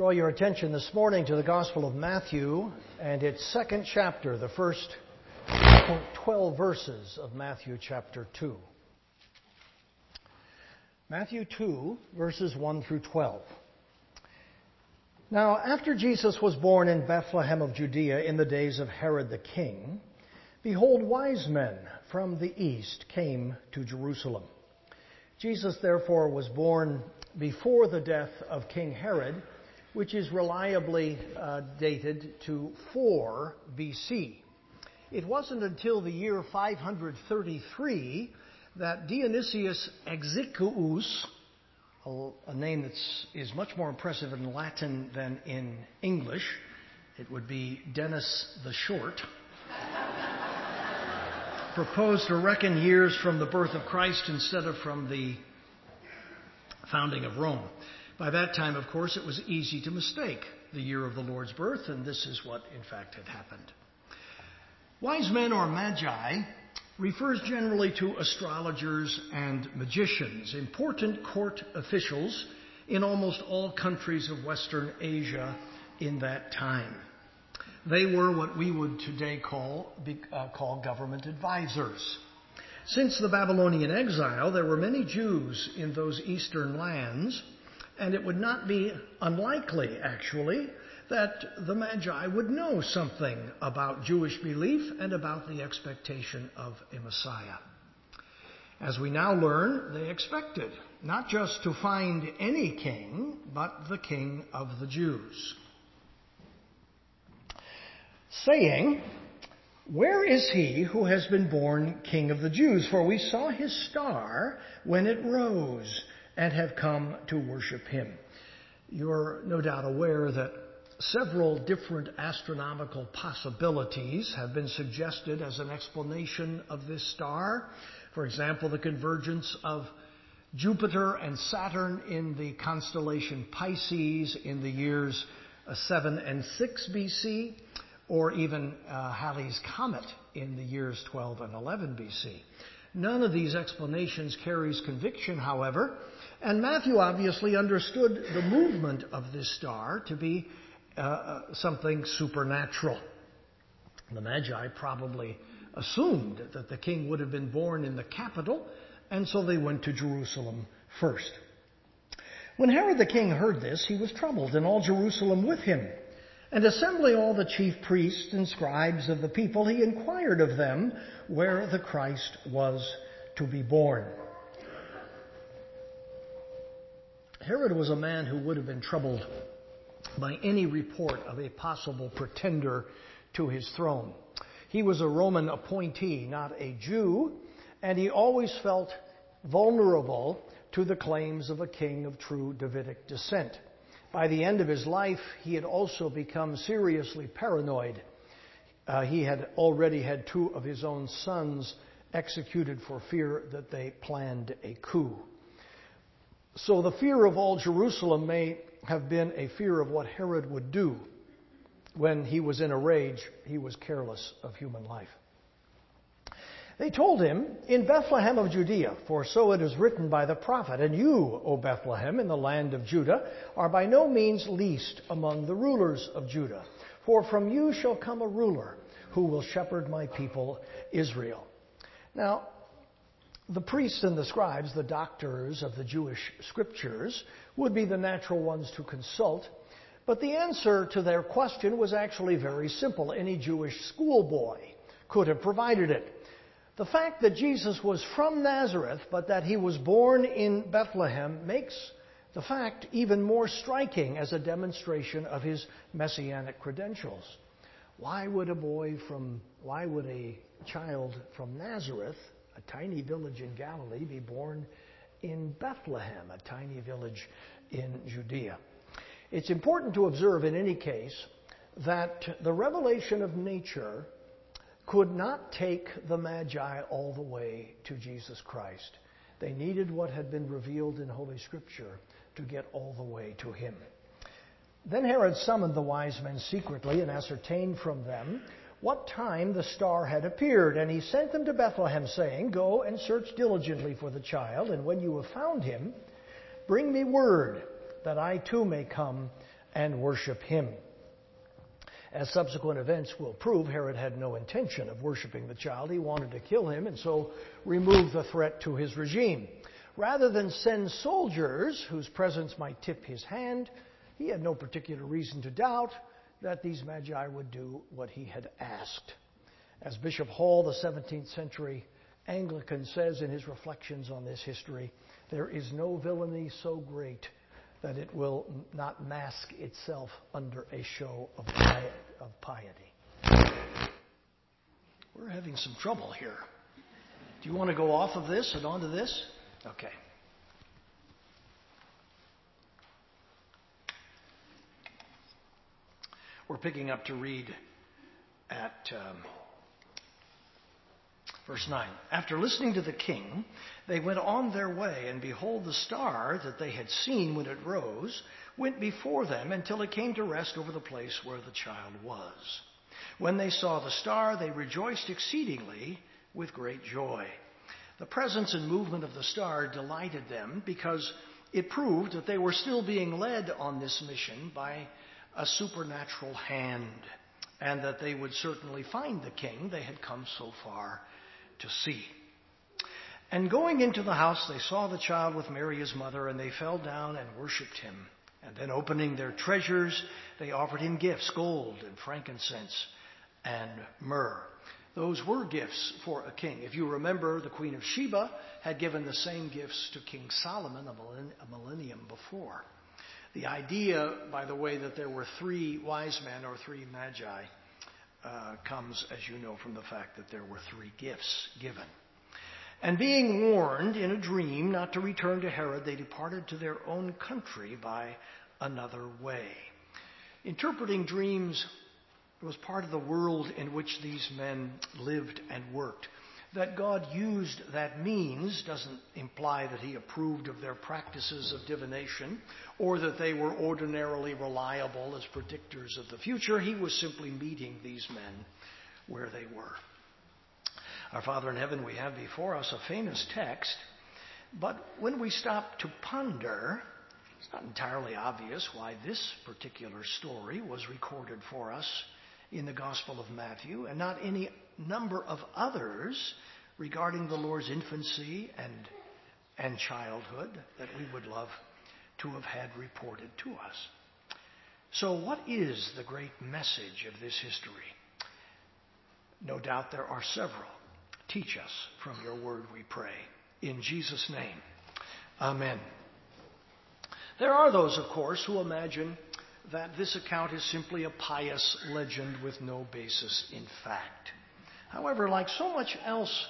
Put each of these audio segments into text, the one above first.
draw your attention this morning to the Gospel of Matthew and its second chapter, the first 12 verses of Matthew chapter 2. Matthew 2, verses 1 through 12. Now, after Jesus was born in Bethlehem of Judea in the days of Herod the king, behold, wise men from the east came to Jerusalem. Jesus, therefore, was born before the death of King Herod which is reliably uh, dated to 4 BC. It wasn't until the year 533 that Dionysius Exiguus, a name that is much more impressive in Latin than in English, it would be Dennis the Short, proposed to reckon years from the birth of Christ instead of from the founding of Rome. By that time, of course, it was easy to mistake the year of the Lord's birth, and this is what, in fact, had happened. Wise men or magi refers generally to astrologers and magicians, important court officials in almost all countries of Western Asia in that time. They were what we would today call, uh, call government advisors. Since the Babylonian exile, there were many Jews in those eastern lands and it would not be unlikely, actually, that the Magi would know something about Jewish belief and about the expectation of a Messiah. As we now learn, they expected not just to find any king, but the king of the Jews. Saying, Where is he who has been born king of the Jews? For we saw his star when it rose and have come to worship him. You're no doubt aware that several different astronomical possibilities have been suggested as an explanation of this star. For example, the convergence of Jupiter and Saturn in the constellation Pisces in the years uh, 7 and 6 BC, or even uh, Halley's Comet in the years 12 and 11 BC. None of these explanations carries conviction, however, and Matthew obviously understood the movement of this star to be uh, uh, something supernatural. The Magi probably assumed that the king would have been born in the capital, and so they went to Jerusalem first. When Herod the king heard this, he was troubled, and all Jerusalem with him. And assembling all the chief priests and scribes of the people, he inquired of them where the Christ was to be born. Herod was a man who would have been troubled by any report of a possible pretender to his throne. He was a Roman appointee, not a Jew, and he always felt vulnerable to the claims of a king of true Davidic descent. By the end of his life, he had also become seriously paranoid. Uh, he had already had two of his own sons executed for fear that they planned a coup. So the fear of all Jerusalem may have been a fear of what Herod would do. When he was in a rage, he was careless of human life. They told him, In Bethlehem of Judea, for so it is written by the prophet, And you, O Bethlehem, in the land of Judah, are by no means least among the rulers of Judah. For from you shall come a ruler who will shepherd my people Israel. Now, the priests and the scribes, the doctors of the Jewish scriptures, would be the natural ones to consult. But the answer to their question was actually very simple. Any Jewish schoolboy could have provided it. The fact that Jesus was from Nazareth, but that he was born in Bethlehem, makes the fact even more striking as a demonstration of his messianic credentials. Why would a boy from, why would a child from Nazareth a tiny village in Galilee, be born in Bethlehem, a tiny village in Judea. It's important to observe in any case that the revelation of nature could not take the Magi all the way to Jesus Christ. They needed what had been revealed in Holy Scripture to get all the way to Him. Then Herod summoned the wise men secretly and ascertained from them what time the star had appeared. And he sent them to Bethlehem, saying, Go and search diligently for the child, and when you have found him, bring me word that I too may come and worship him. As subsequent events will prove, Herod had no intention of worshiping the child. He wanted to kill him and so remove the threat to his regime. Rather than send soldiers whose presence might tip his hand, he had no particular reason to doubt that these magi would do what he had asked. As Bishop Hall, the 17th century Anglican, says in his reflections on this history, there is no villainy so great that it will not mask itself under a show of, piety. We're having some trouble here. Do you want to go off of this and onto this? Okay. We're picking up to read at um, Verse 9 After listening to the king, they went on their way, and behold, the star that they had seen when it rose went before them until it came to rest over the place where the child was. When they saw the star, they rejoiced exceedingly with great joy. The presence and movement of the star delighted them because it proved that they were still being led on this mission by a supernatural hand, and that they would certainly find the king they had come so far to see. And going into the house, they saw the child with Mary his mother, and they fell down and worshipped him. And then opening their treasures, they offered him gifts, gold and frankincense and myrrh. Those were gifts for a king. If you remember, the Queen of Sheba had given the same gifts to King Solomon a millennium before. The idea, by the way, that there were three wise men or three magi uh, comes, as you know, from the fact that there were three gifts given. And being warned in a dream not to return to Herod, they departed to their own country by another way. Interpreting dreams was part of the world in which these men lived and worked. That God used that means doesn't imply that he approved of their practices of divination or that they were ordinarily reliable as predictors of the future. He was simply meeting these men where they were. Our Father in heaven, we have before us a famous text, but when we stop to ponder, it's not entirely obvious why this particular story was recorded for us in the Gospel of Matthew and not any number of others regarding the Lord's infancy and, and childhood that we would love to have had reported to us. So, what is the great message of this history? No doubt there are several. Teach us from your word, we pray. In Jesus' name, Amen. There are those, of course, who imagine that this account is simply a pious legend with no basis in fact. However, like so much else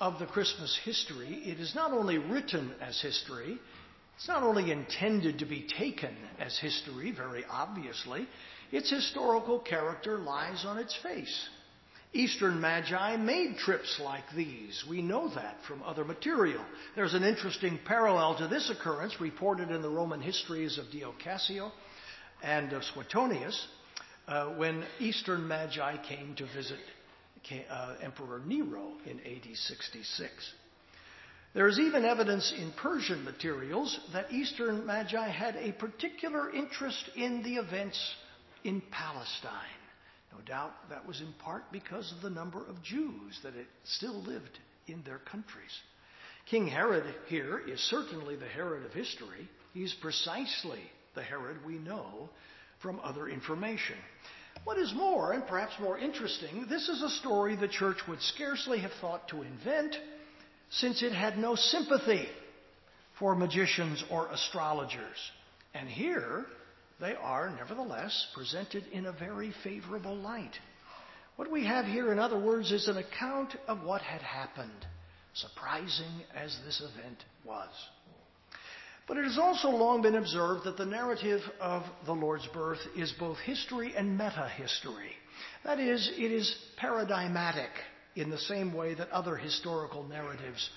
of the Christmas history, it is not only written as history, it's not only intended to be taken as history, very obviously, its historical character lies on its face. Eastern Magi made trips like these. We know that from other material. There's an interesting parallel to this occurrence reported in the Roman histories of Dio Cassius and of Suetonius uh, when Eastern Magi came to visit uh, Emperor Nero in AD 66. There is even evidence in Persian materials that Eastern Magi had a particular interest in the events in Palestine. No doubt that was in part because of the number of Jews that still lived in their countries. King Herod here is certainly the Herod of history. He's precisely the Herod we know from other information. What is more, and perhaps more interesting, this is a story the church would scarcely have thought to invent since it had no sympathy for magicians or astrologers. And here they are, nevertheless, presented in a very favorable light. What we have here, in other words, is an account of what had happened, surprising as this event was. But it has also long been observed that the narrative of the Lord's birth is both history and meta history. That is, it is paradigmatic in the same way that other historical narratives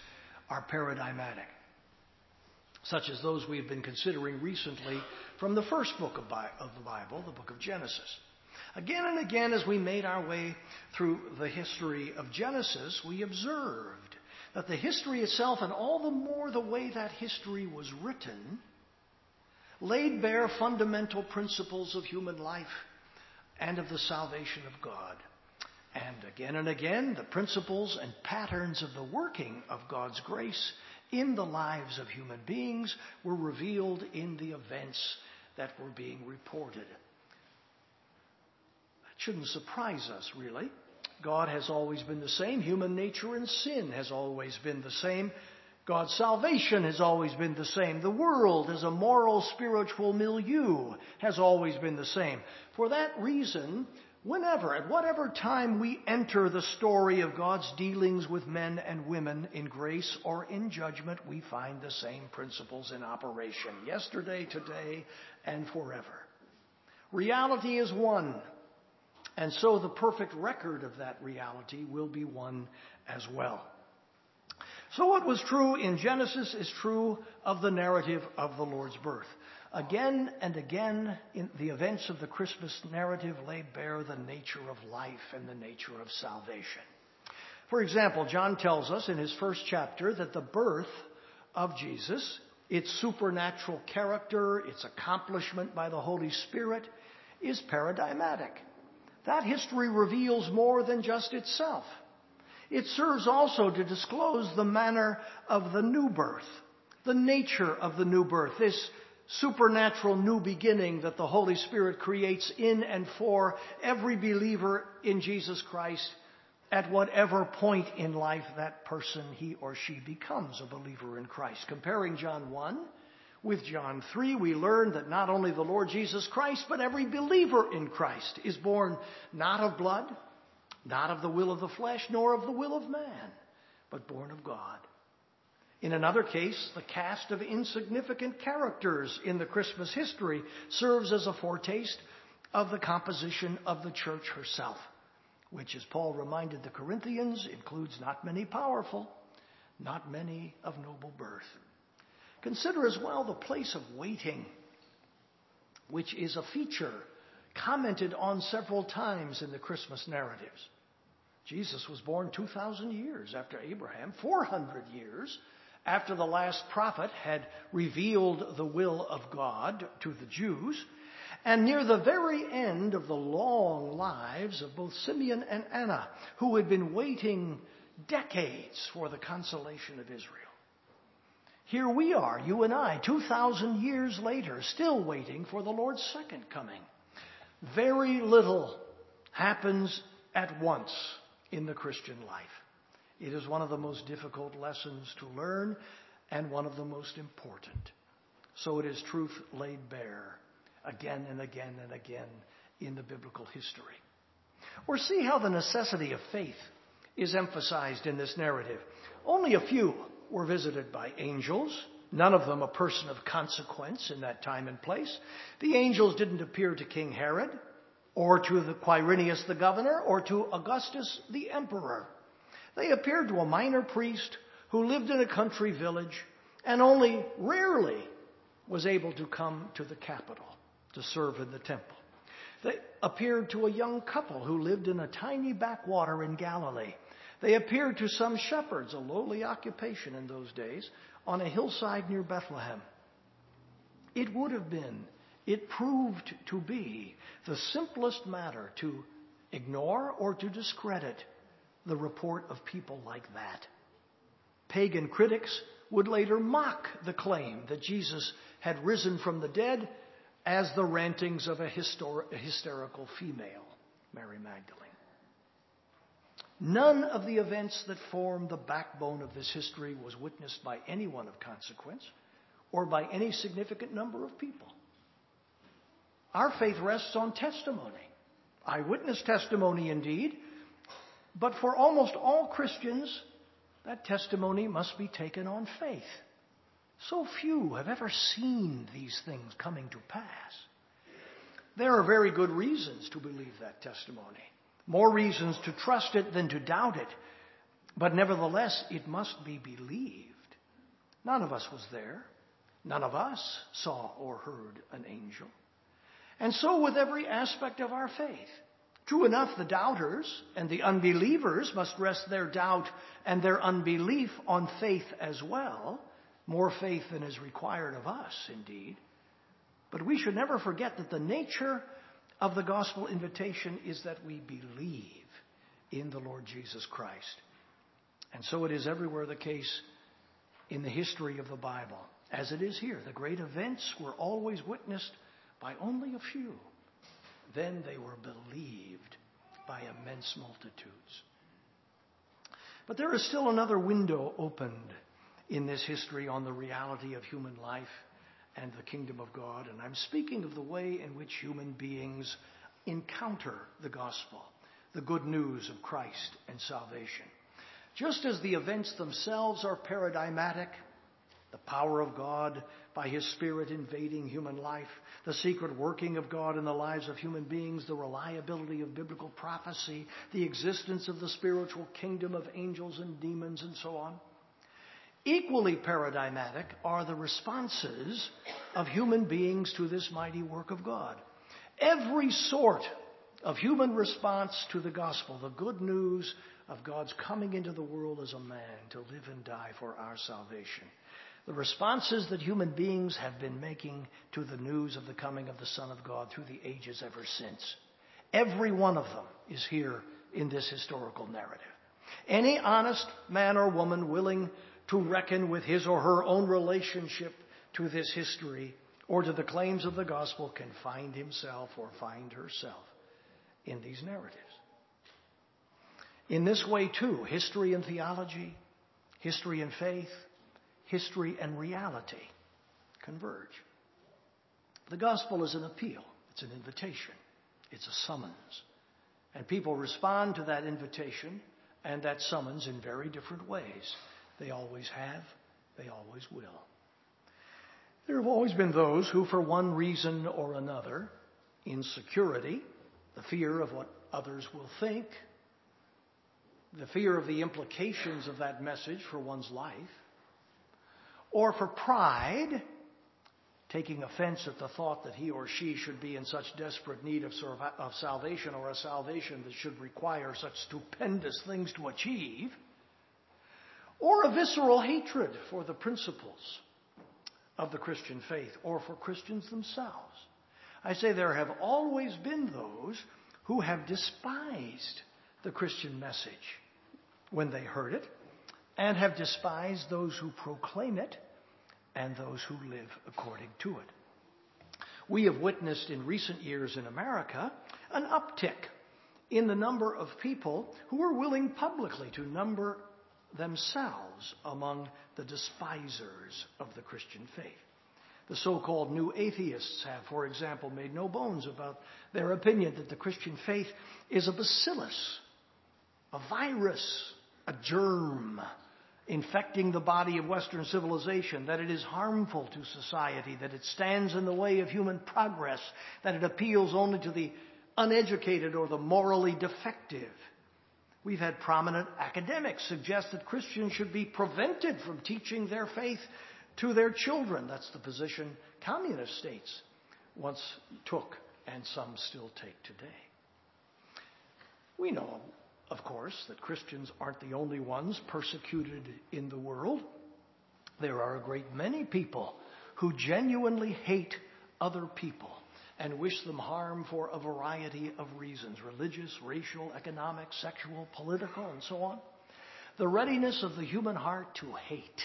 are paradigmatic, such as those we have been considering recently from the first book of, the Bible, the book of Genesis. Again and again, as we made our way through the history of Genesis, we observed that the history itself, and all the more the way that history was written, laid bare fundamental principles of human life and of the salvation of God. And again and again, the principles and patterns of the working of God's grace in the lives of human beings were revealed in the events that were being reported. That shouldn't surprise us, really. God has always been the same. Human nature and sin has always been the same. God's salvation has always been the same. The world as a moral, spiritual milieu has always been the same. For that reason, whenever, at whatever time we enter the story of God's dealings with men and women in grace or in judgment, we find the same principles in operation yesterday, today, and forever. Reality is one, and so the perfect record of that reality will be one as well. So what was true in Genesis is true of the narrative of the Lord's birth. Again and again, the events of the Christmas narrative lay bare the nature of life and the nature of salvation. For example, John tells us in his first chapter that the birth of Jesus, its supernatural character, its accomplishment by the Holy Spirit, is paradigmatic. That history reveals more than just itself. It serves also to disclose the manner of the new birth, the nature of the new birth, this supernatural new beginning that the Holy Spirit creates in and for every believer in Jesus Christ at whatever point in life that person, he or she, becomes a believer in Christ. Comparing John 1 with John 3, we learn that not only the Lord Jesus Christ, but every believer in Christ is born not of blood, not of the will of the flesh, nor of the will of man, but born of God. In another case, the cast of insignificant characters in the Christmas history serves as a foretaste of the composition of the church herself, which, as Paul reminded the Corinthians, includes not many powerful, not many of noble birth. Consider as well the place of waiting, which is a feature commented on several times in the Christmas narratives. Jesus was born 2,000 years after Abraham, 400 years after the last prophet had revealed the will of God to the Jews, and near the very end of the long lives of both Simeon and Anna, who had been waiting decades for the consolation of Israel. Here we are, you and I, 2,000 years later, still waiting for the Lord's second coming. Very little happens at once in the Christian life. It is one of the most difficult lessons to learn and one of the most important. So it is truth laid bare again and again and again in the biblical history. Or see how the necessity of faith is emphasized in this narrative. Only a few were visited by angels, none of them a person of consequence in that time and place. The angels didn't appear to King Herod, or to the Quirinius the governor, or to Augustus the emperor. They appeared to a minor priest who lived in a country village and only rarely was able to come to the capital to serve in the temple. They appeared to a young couple who lived in a tiny backwater in Galilee. They appeared to some shepherds, a lowly occupation in those days, on a hillside near Bethlehem. It would have been, it proved to be, the simplest matter to ignore or to discredit the report of people like that. Pagan critics would later mock the claim that Jesus had risen from the dead as the rantings of a, hysterical female, Mary Magdalene. None of the events that form the backbone of this history was witnessed by anyone of consequence or by any significant number of people. Our faith rests on testimony, eyewitness testimony indeed, but for almost all Christians, that testimony must be taken on faith. So few have ever seen these things coming to pass. There are very good reasons to believe that testimony, more reasons to trust it than to doubt it, but nevertheless, it must be believed. None of us was there. None of us saw or heard an angel. And so with every aspect of our faith. True enough, the doubters and the unbelievers must rest their doubt and their unbelief on faith as well, more faith than is required of us, indeed. But we should never forget that the nature of the gospel invitation is that we believe in the Lord Jesus Christ. And so it is everywhere the case in the history of the Bible, as it is here. The great events were always witnessed by only a few. Then they were believed by immense multitudes. But there is still another window opened in this history on the reality of human life and the kingdom of God. And I'm speaking of the way in which human beings encounter the gospel, the good news of Christ and salvation. Just as the events themselves are paradigmatic, the power of God by His Spirit invading human life, the secret working of God in the lives of human beings, the reliability of biblical prophecy, the existence of the spiritual kingdom of angels and demons, and so on. Equally paradigmatic are the responses of human beings to this mighty work of God. Every sort of human response to the gospel, the good news of God's coming into the world as a man to live and die for our salvation. The responses that human beings have been making to the news of the coming of the Son of God through the ages ever since. Every one of them is here in this historical narrative. Any honest man or woman willing to reckon with his or her own relationship to this history or to the claims of the gospel can find himself or find herself in these narratives. In this way, too, history and theology, history and faith, history and reality converge. The gospel is an appeal, it's an invitation, it's a summons. And people respond to that invitation and that summons in very different ways. They always have, they always will. There have always been those who, for one reason or another, insecurity, the fear of what others will think, the fear of the implications of that message for one's life, or for pride, taking offense at the thought that he or she should be in such desperate need of, of salvation or a salvation that should require such stupendous things to achieve or a visceral hatred for the principles of the Christian faith or for Christians themselves. I say there have always been those who have despised the Christian message when they heard it and have despised those who proclaim it and those who live according to it. We have witnessed in recent years in America an uptick in the number of people who are willing publicly to number themselves among the despisers of the Christian faith. The so called new atheists have, for example, made no bones about their opinion that the Christian faith is a bacillus, a virus, a germ infecting the body of Western civilization, that it is harmful to society, that it stands in the way of human progress, that it appeals only to the uneducated or the morally defective. We've had prominent academics suggest that Christians should be prevented from teaching their faith to their children. That's the position communist states once took and some still take today. We know, of course, that Christians aren't the only ones persecuted in the world. There are a great many people who genuinely hate other people and wish them harm for a variety of reasons religious, racial, economic, sexual, political, and so on. The readiness of the human heart to hate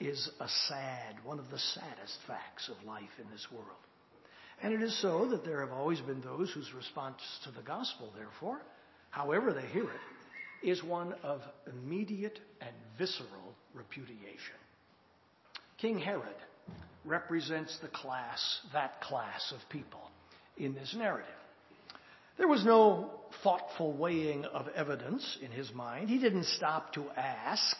is a sad, one of the saddest facts of life in this world. And it is so that there have always been those whose response to the gospel, therefore, however they hear it, is one of immediate and visceral repudiation. King Herod represents the class, that class of people in this narrative. There was no thoughtful weighing of evidence in his mind. He didn't stop to ask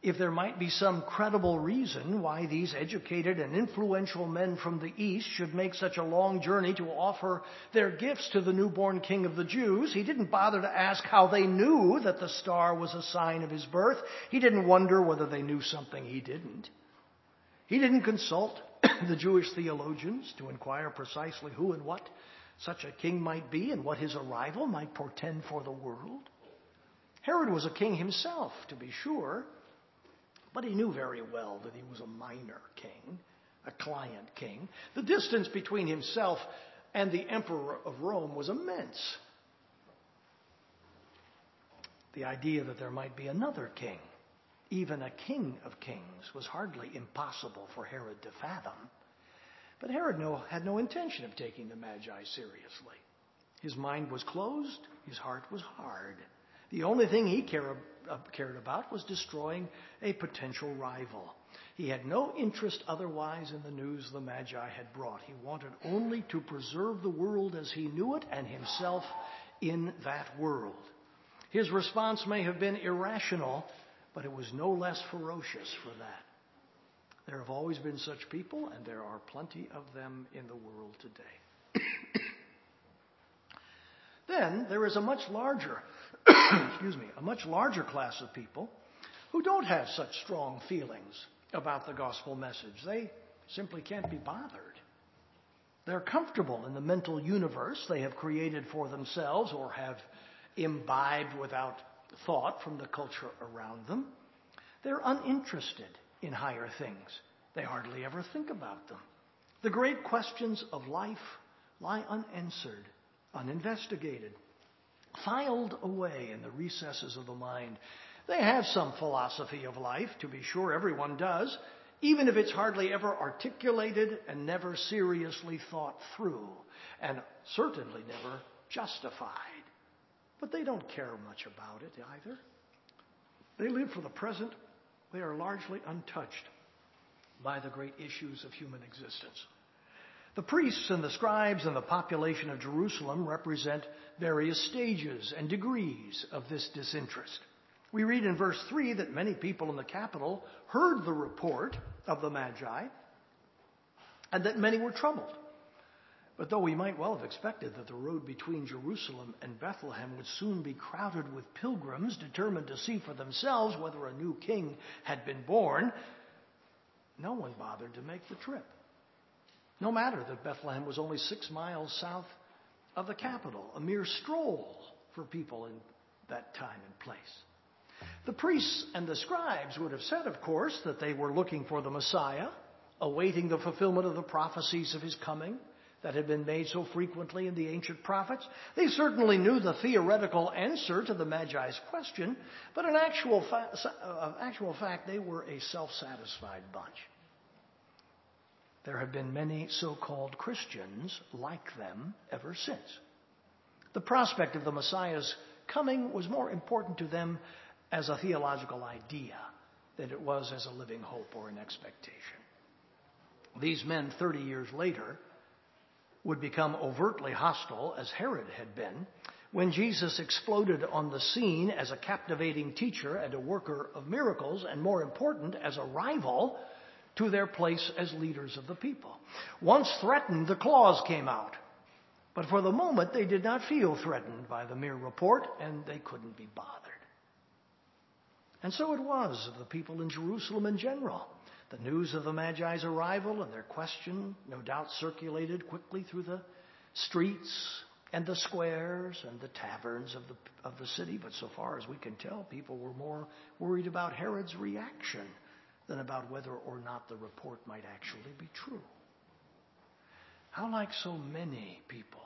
if there might be some credible reason why these educated and influential men from the East should make such a long journey to offer their gifts to the newborn king of the Jews. He didn't bother to ask how they knew that the star was a sign of his birth. He didn't wonder whether they knew something he didn't. He didn't consult the Jewish theologians to inquire precisely who and what such a king might be and what his arrival might portend for the world. Herod was a king himself, to be sure, but he knew very well that he was a minor king a client king. The distance between himself and the emperor of Rome was immense. The idea that there might be another king, even a king of kings, was hardly impossible for Herod to fathom. But Herod no, had no intention of taking the Magi seriously. His mind was closed, his heart was hard. The only thing he care, uh, cared about was destroying a potential rival. He had no interest otherwise in the news the Magi had brought. He wanted only to preserve the world as he knew it and himself in that world. His response may have been irrational, but it was no less ferocious for that. There have always been such people, and there are plenty of them in the world today. then there is a much larger, excuse me, a much larger class of people who don't have such strong feelings about the gospel message. They simply can't be bothered. They're comfortable in the mental universe they have created for themselves or have imbibed without thought from the culture around them. They're uninterested in higher things. They hardly ever think about them. The great questions of life lie unanswered, uninvestigated, filed away in the recesses of the mind. They have some philosophy of life, to be sure, everyone does, even if it's hardly ever articulated and never seriously thought through, and certainly never justified. But they don't care much about it either. They live for the present. They are largely untouched by the great issues of human existence. The priests and the scribes and the population of Jerusalem represent various stages and degrees of this disinterest. We read in verse 3 that many people in the capital heard the report of the Magi and that many were troubled. But though we might well have expected that the road between Jerusalem and Bethlehem would soon be crowded with pilgrims determined to see for themselves whether a new king had been born, no one bothered to make the trip. No matter that Bethlehem was only six miles south of the capital, a mere stroll for people in that time and place. The priests and the scribes would have said, of course, that they were looking for the Messiah, awaiting the fulfillment of the prophecies of his coming that had been made so frequently in the ancient prophets. They certainly knew the theoretical answer to the Magi's question, but in actual, fa- uh, actual fact, they were a self satisfied bunch. There have been many so called Christians like them ever since. The prospect of the Messiah's coming was more important to them as a theological idea than it was as a living hope or an expectation. These men, 30 years later, would become overtly hostile, as Herod had been, when Jesus exploded on the scene as a captivating teacher and a worker of miracles, and more important, as a rival to their place as leaders of the people. Once threatened, the claws came out. But for the moment, they did not feel threatened by the mere report, and they couldn't be bothered. And so it was of the people in Jerusalem in general. The news of the Magi's arrival and their question, no doubt, circulated quickly through the streets and the squares and the taverns of the, of the city. But so far as we can tell, people were more worried about Herod's reaction than about whether or not the report might actually be true. How like so many people,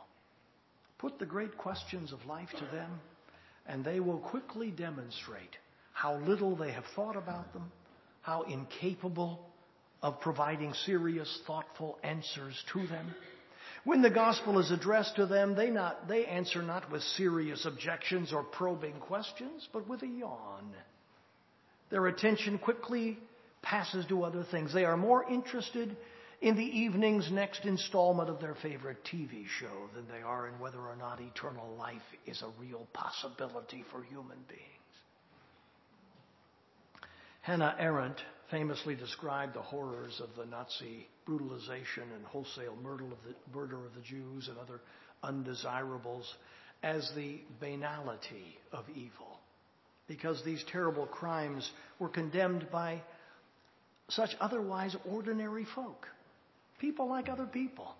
put the great questions of life to them, and they will quickly demonstrate how little they have thought about them how incapable of providing serious, thoughtful answers to them. When the gospel is addressed to them, they, not, they answer not with serious objections or probing questions, but with a yawn. Their attention quickly passes to other things. They are more interested in the evening's next installment of their favorite TV show than they are in whether or not eternal life is a real possibility for human beings. Hannah Arendt famously described the horrors of the Nazi brutalization and wholesale murder of the, murder of the Jews and other undesirables as the banality of evil. Because these terrible crimes were condemned by such otherwise ordinary folk. People like other people.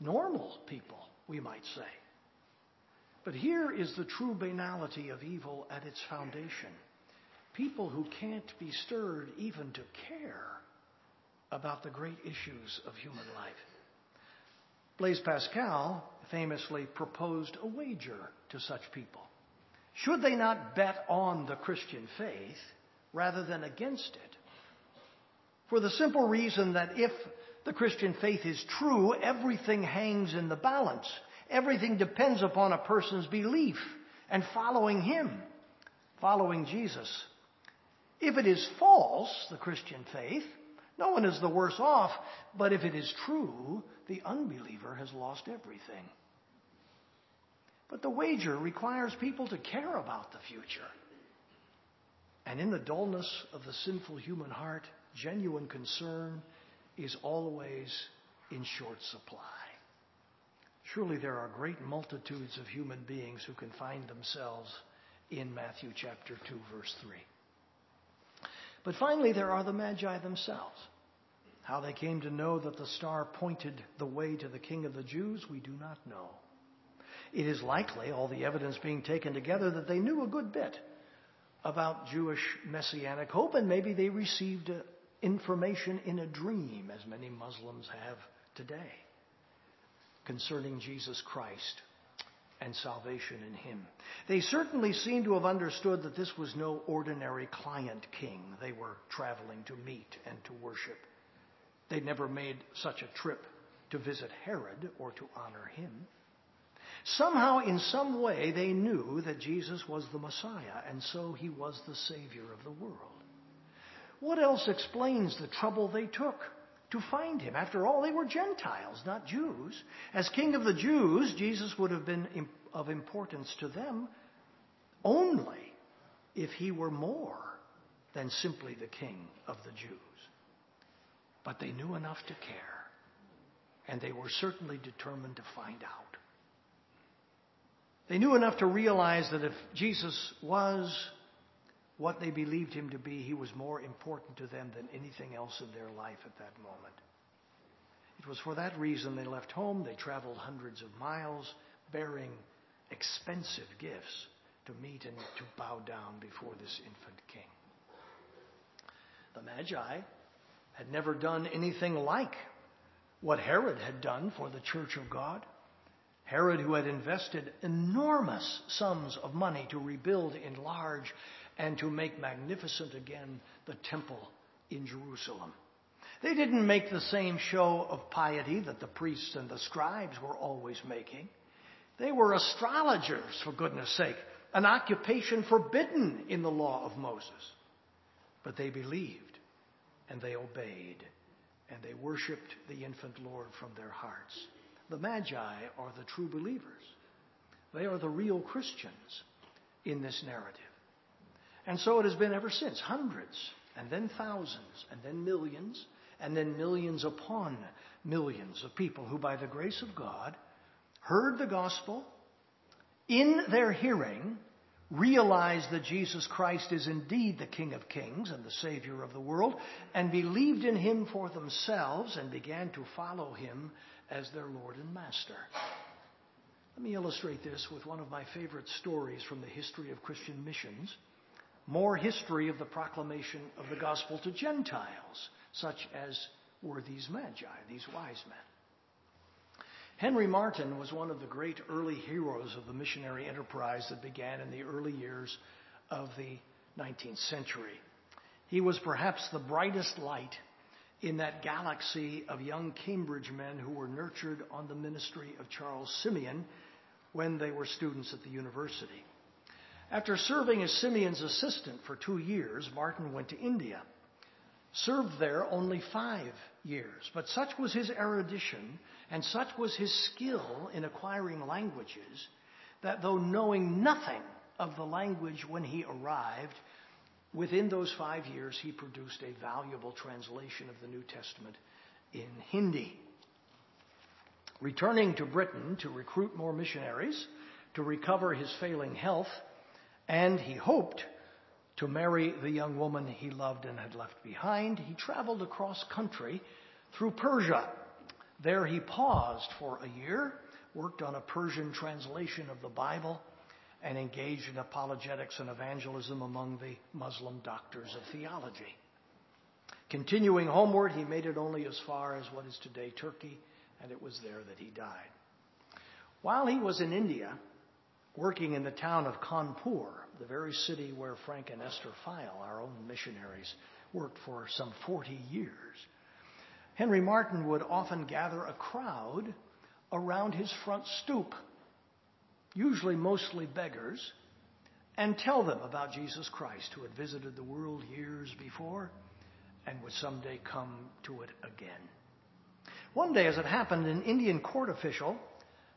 Normal people, we might say. But here is the true banality of evil at its foundation people who can't be stirred even to care about the great issues of human life. Blaise Pascal famously proposed a wager to such people. Should they not bet on the Christian faith rather than against it? For the simple reason that if the Christian faith is true, everything hangs in the balance. Everything depends upon a person's belief and following Him, following Jesus. If it is false, the Christian faith, no one is the worse off, but if it is true, the unbeliever has lost everything. But the wager requires people to care about the future. And in the dullness of the sinful human heart, genuine concern is always in short supply. Surely there are great multitudes of human beings who can find themselves in Matthew chapter 2, verse 3. But finally, there are the Magi themselves. How they came to know that the star pointed the way to the King of the Jews, we do not know. It is likely, all the evidence being taken together, that they knew a good bit about Jewish messianic hope, and maybe they received uh, information in a dream, as many Muslims have today, concerning Jesus Christ and salvation in him. They certainly seem to have understood that this was no ordinary client king they were traveling to meet and to worship. They'd never made such a trip to visit Herod or to honor him. Somehow, in some way, they knew that Jesus was the Messiah, and so he was the Savior of the world. What else explains the trouble they took to find him? After all, they were Gentiles, not Jews. As King of the Jews, Jesus would have been of importance to them only if he were more than simply the King of the Jews. But they knew enough to care, and they were certainly determined to find out. They knew enough to realize that if Jesus was what they believed him to be, he was more important to them than anything else in their life at that moment. It was for that reason they left home. They traveled hundreds of miles bearing expensive gifts to meet and to bow down before this infant king. The Magi had never done anything like what Herod had done for the church of God. Herod, who had invested enormous sums of money to rebuild, enlarge, and to make magnificent again the temple in Jerusalem. They didn't make the same show of piety that the priests and the scribes were always making. They were astrologers, for goodness sake, an occupation forbidden in the law of Moses. But they believed and they obeyed and they worshiped the infant Lord from their hearts. The Magi are the true believers. They are the real Christians in this narrative. And so it has been ever since hundreds, and then thousands, and then millions, and then millions upon millions of people who, by the grace of God, heard the gospel, in their hearing, realized that Jesus Christ is indeed the King of Kings and the Savior of the world, and believed in Him for themselves and began to follow Him as their Lord and Master. Let me illustrate this with one of my favorite stories from the history of Christian missions. More history of the proclamation of the gospel to Gentiles, such as were these magi, these wise men. Henry Martyn was one of the great early heroes of the missionary enterprise that began in the early years of the 19th century. He was perhaps the brightest light in that galaxy of young Cambridge men who were nurtured on the ministry of Charles Simeon when they were students at the university. After serving as Simeon's assistant for two years, Martyn went to India. Served there only five years, but such was his erudition and such was his skill in acquiring languages that though knowing nothing of the language when he arrived, within those five years he produced a valuable translation of the New Testament in Hindi. Returning to Britain to recruit more missionaries, to recover his failing health, and he hoped to marry the young woman he loved and had left behind, he traveled across country through Persia there he paused for a year, worked on a Persian translation of the Bible, and engaged in apologetics and evangelism among the Muslim doctors of theology. Continuing homeward, he made it only as far as what is today Turkey, and it was there that he died. While he was in India, working in the town of Kanpur, the very city where Frank and Esther File, our own missionaries, worked for some 40 years, Henry Martyn would often gather a crowd around his front stoop, usually mostly beggars, and tell them about Jesus Christ who had visited the world years before and would someday come to it again. One day, as it happened, an Indian court official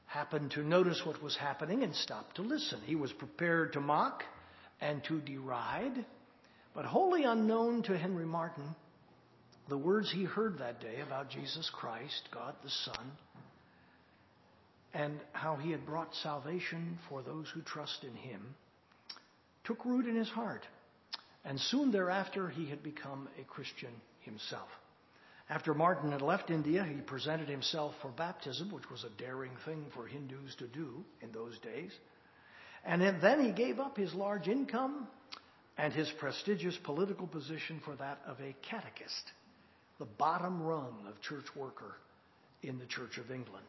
happened to notice what was happening and stopped to listen. He was prepared to mock and to deride, but wholly unknown to Henry Martyn, the words he heard that day about Jesus Christ, God the Son, and how he had brought salvation for those who trust in him, took root in his heart. And soon thereafter, he had become a Christian himself. After Martyn had left India, he presented himself for baptism, which was a daring thing for Hindus to do in those days. And then he gave up his large income and his prestigious political position for that of a catechist, the bottom rung of church worker in the Church of England.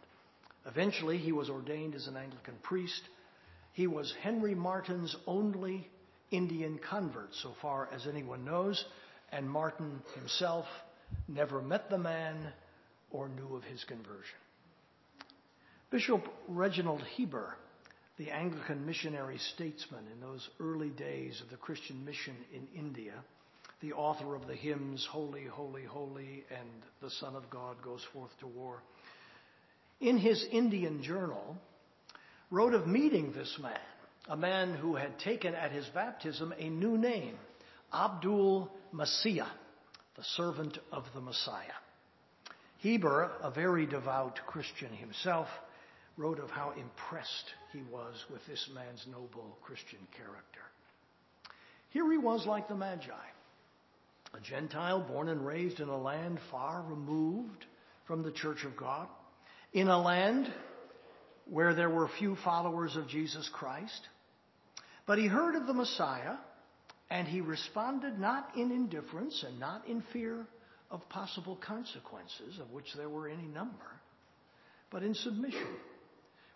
Eventually, he was ordained as an Anglican priest. He was Henry Martyn's only Indian convert, so far as anyone knows, and Martyn himself never met the man or knew of his conversion. Bishop Reginald Heber, the Anglican missionary statesman in those early days of the Christian mission in India, the author of the hymns Holy, Holy, Holy, and The Son of God Goes Forth to War, in his Indian journal, wrote of meeting this man, a man who had taken at his baptism a new name, Abdul Masih, the servant of the Messiah. Heber, a very devout Christian himself, wrote of how impressed he was with this man's noble Christian character. Here he was like the Magi, a Gentile born and raised in a land far removed from the church of God, in a land where there were few followers of Jesus Christ. But he heard of the Messiah and he responded not in indifference and not in fear of possible consequences, of which there were any number, but in submission,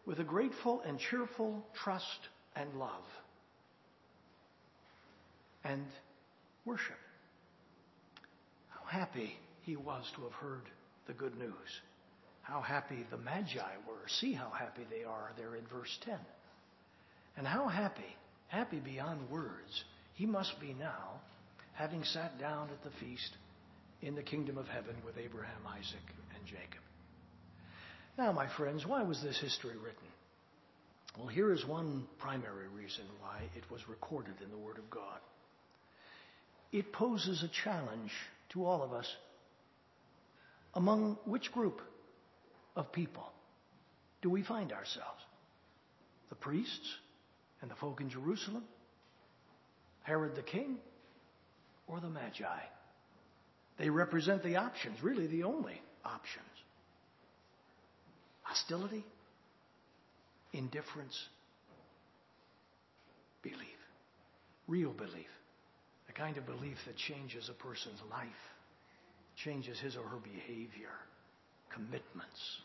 with a grateful and cheerful trust and love and worship. How happy he was to have heard the good news. How happy the Magi were. See how happy they are there in verse 10. And how happy, happy beyond words, he must be now, having sat down at the feast in the kingdom of heaven with Abraham, Isaac, and Jacob. Now, my friends, why was this history written? Well, here is one primary reason why it was recorded in the Word of God. It poses a challenge to all of us. Among which group of people do we find ourselves? The priests and the folk in Jerusalem? Herod the king, or the Magi. They represent the options, really the only options. Hostility, indifference, belief. Real belief. The kind of belief that changes a person's life, changes his or her behavior, commitments,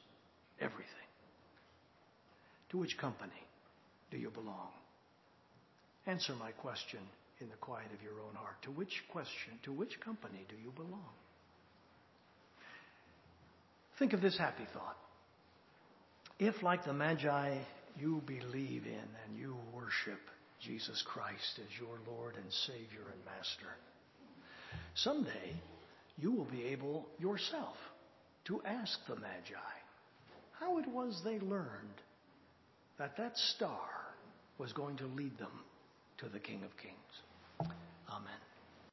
everything. To which company do you belong? Answer my question in the quiet of your own heart. To which question, to which company do you belong? Think of this happy thought. If, like the Magi, you believe in and you worship Jesus Christ as your Lord and Savior and Master, someday you will be able yourself to ask the Magi how it was they learned that that star was going to lead them to the King of Kings. Amen.